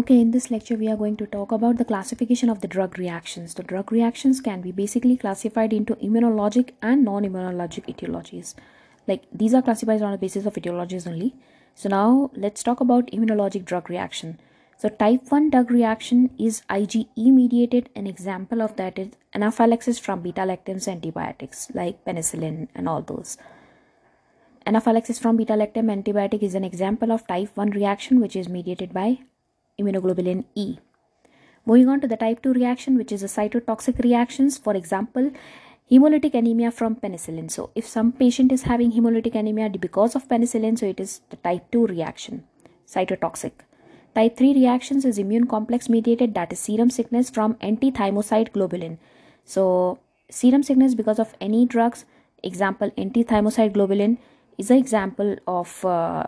Okay, in this lecture, we are going to talk about the classification of the drug reactions. The drug reactions can be basically classified into immunologic and non immunologic etiologies. Like these are classified on the basis of etiologies only. So, now let's talk about immunologic drug reaction. So, type 1 drug reaction is IgE mediated. An example of that is anaphylaxis from beta lactams antibiotics like penicillin and all those. Anaphylaxis from beta lactam antibiotic is an example of type 1 reaction which is mediated by immunoglobulin E. Moving on to the type 2 reaction, which is a cytotoxic reactions. For example, hemolytic anemia from penicillin. So, if some patient is having hemolytic anemia because of penicillin, so it is the type 2 reaction, cytotoxic. Type 3 reactions is immune complex mediated, that is serum sickness from anti thymocyte globulin. So, serum sickness because of any drugs, example anti thymocyte globulin is an example of uh,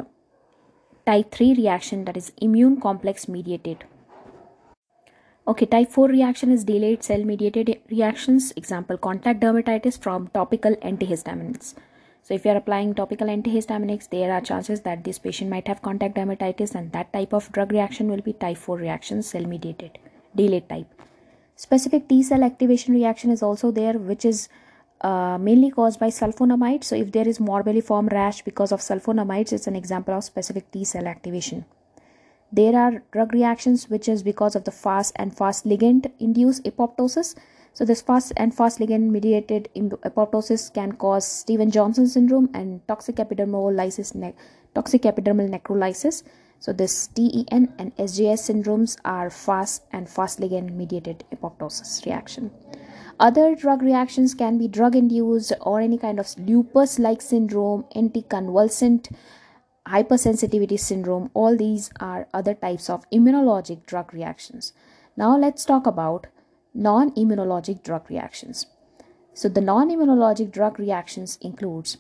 type 3 reaction that is immune complex mediated. Okay, type 4 reaction is delayed cell mediated reactions. Example, contact dermatitis from topical antihistamines. So, if you are applying topical antihistaminics, there are chances that this patient might have contact dermatitis, and that type of drug reaction will be type 4 reaction, cell mediated, delayed type. Specific T cell activation reaction is also there, which is uh, mainly caused by sulfonamide. So, if there is morbilliform rash because of sulfonamides, it's an example of specific T cell activation. There are drug reactions which is because of the Fas and Fas ligand induced apoptosis. So, this Fas and Fas ligand mediated apoptosis can cause Steven Johnson syndrome and toxic epidermal lysis, toxic epidermal necrolysis. So, this TEN and SJS syndromes are Fas and Fas ligand mediated apoptosis reaction. Other drug reactions can be drug induced or any kind of lupus like syndrome, anticonvulsant hypersensitivity syndrome. All these are other types of immunologic drug reactions. Now, let's talk about non immunologic drug reactions. So, the non immunologic drug reactions includes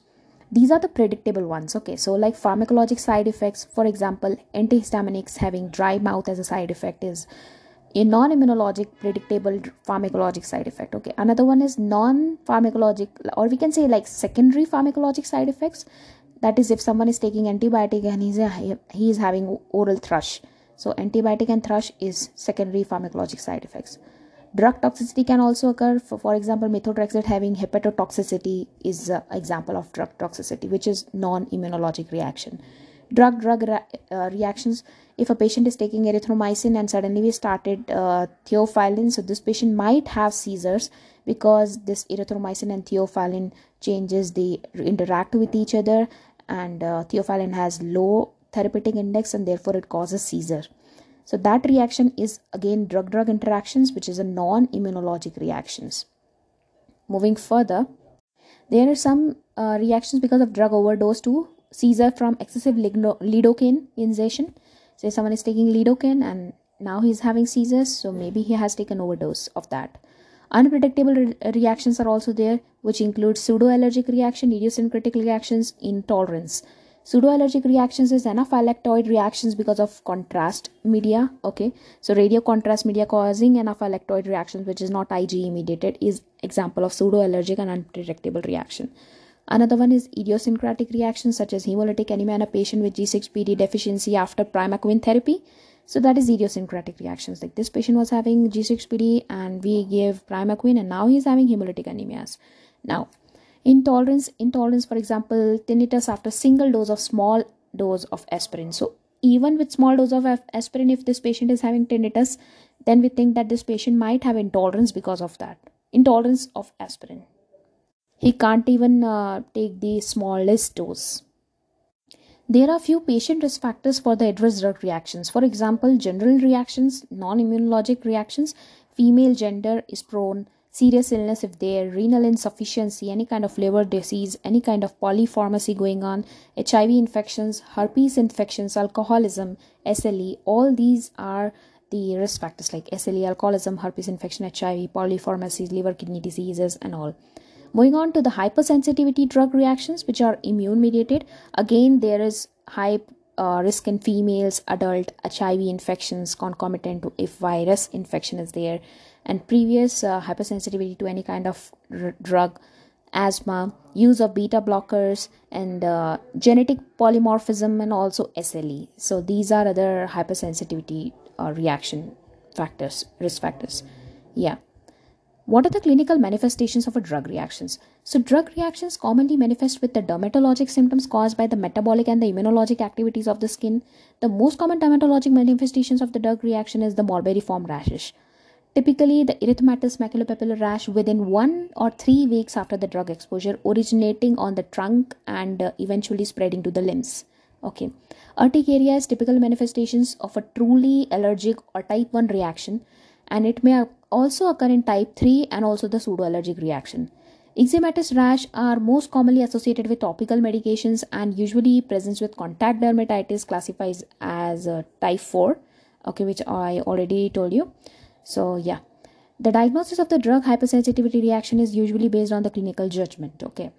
these are the predictable ones okay so like pharmacologic side effects for example antihistaminics having dry mouth as a side effect is a non-immunologic predictable pharmacologic side effect okay? Another one is non-pharmacologic or we can say like secondary pharmacologic side effects. That is if someone is taking antibiotic and he's a, he is having oral thrush. So antibiotic and thrush is secondary pharmacologic side effects. Drug toxicity can also occur. For, for example methotrexate having hepatotoxicity is an example of drug toxicity which is non-immunologic reaction drug drug uh, reactions. If a patient is taking erythromycin and suddenly we started uh, theophylline so this patient might have seizures because this erythromycin and theophylline changes they interact with each other and uh, theophylline has low therapeutic index and therefore it causes seizure. So that reaction is again drug drug interactions which is a non immunologic reactions. Moving further there are some uh, reactions because of drug overdose too seizure from excessive lidocaine ingestion. Say someone is taking lidocaine and now he's having seizures, so maybe he has taken overdose of that. Unpredictable re- reactions are also there, which include pseudoallergic reaction, idiosyncratic reactions, intolerance. Pseudoallergic reactions is anaphylactoid reactions because of contrast media. Okay, so radio contrast media causing anaphylactoid reactions, which is not IgE mediated, is example of pseudoallergic and unpredictable reaction. Another one is idiosyncratic reactions such as hemolytic anemia in a patient with G6PD deficiency after primaquine therapy. So that is idiosyncratic reactions. Like this patient was having G6PD and we gave primaquine and now he's having hemolytic anemias. Now, intolerance, intolerance, for example, tinnitus after single dose of small dose of aspirin. So even with small dose of aspirin, if this patient is having tinnitus, then we think that this patient might have intolerance because of that. Intolerance of aspirin he can't even uh, take the smallest dose. There are few patient risk factors for the adverse drug reactions. For example, general reactions, non immunologic reactions, female gender is prone, serious illness if there, renal insufficiency, any kind of liver disease, any kind of polypharmacy going on, HIV infections, herpes infections, alcoholism, SLE, all these are the risk factors like SLE, alcoholism, herpes infection, HIV, polypharmacy, liver kidney diseases, and all. Moving on to the hypersensitivity drug reactions, which are immune mediated. Again, there is high uh, risk in females, adult HIV infections concomitant to if virus infection is there, and previous uh, hypersensitivity to any kind of r- drug asthma, use of beta blockers, and uh, genetic polymorphism, and also SLE. So these are other hypersensitivity uh, reaction factors, risk factors. Yeah. What are the clinical manifestations of a drug reactions? So drug reactions commonly manifest with the dermatologic symptoms caused by the metabolic and the immunologic activities of the skin. The most common dermatologic manifestations of the drug reaction is the morbilliform rashes. Typically, the erythematous maculopapular rash within one or three weeks after the drug exposure, originating on the trunk and uh, eventually spreading to the limbs. Okay, urticaria is typical manifestations of a truly allergic or type 1 reaction, and it may also occur in type 3 and also the pseudoallergic reaction. Eczematous rash are most commonly associated with topical medications and usually presents with contact dermatitis classifies as uh, type 4 okay which i already told you so, yeah, the diagnosis of the drug hypersensitivity reaction is usually based on the clinical judgment. Okay,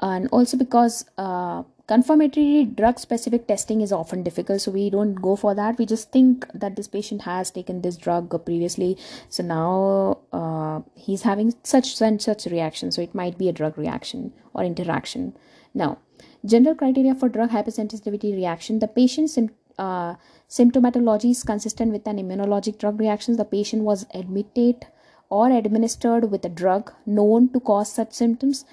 and also because uh, confirmatory drug specific testing is often difficult, so we don't go for that. We just think that this patient has taken this drug previously, so now uh, he's having such and such reaction. So, it might be a drug reaction or interaction. Now, general criteria for drug hypersensitivity reaction the patient's uh, symptomatology is consistent with an immunologic drug reaction The patient was admitted or administered with a drug known to cause such symptoms.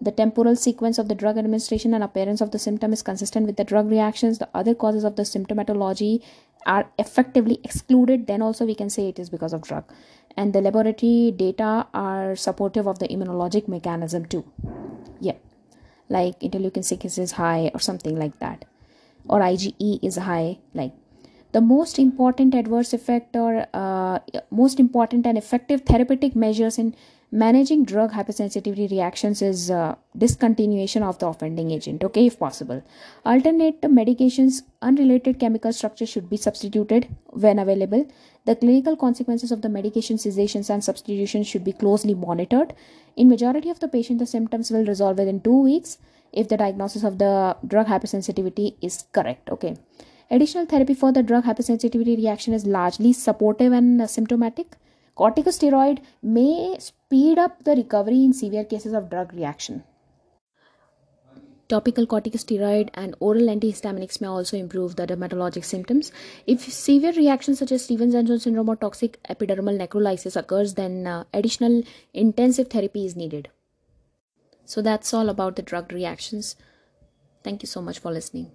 The temporal sequence of the drug administration and appearance of the symptom is consistent with the drug reactions. The other causes of the symptomatology are effectively excluded. Then also we can say it is because of drug. And the laboratory data are supportive of the immunologic mechanism too. Yeah, like interleukin 6 is high or something like that or IgE is high like the most important adverse effect or uh, most important and effective therapeutic measures in managing drug hypersensitivity reactions is uh, discontinuation of the offending agent okay if possible. Alternate medications unrelated chemical structure should be substituted when available. The clinical consequences of the medication cessations and substitutions should be closely monitored. In majority of the patient the symptoms will resolve within 2 weeks if the diagnosis of the drug hypersensitivity is correct okay. Additional therapy for the drug hypersensitivity reaction is largely supportive and asymptomatic corticosteroid may speed up the recovery in severe cases of drug reaction topical corticosteroid and oral antihistaminics may also improve the dermatologic symptoms if severe reactions such as stevens-johnson syndrome or toxic epidermal necrolysis occurs then uh, additional intensive therapy is needed so that's all about the drug reactions. Thank you so much for listening.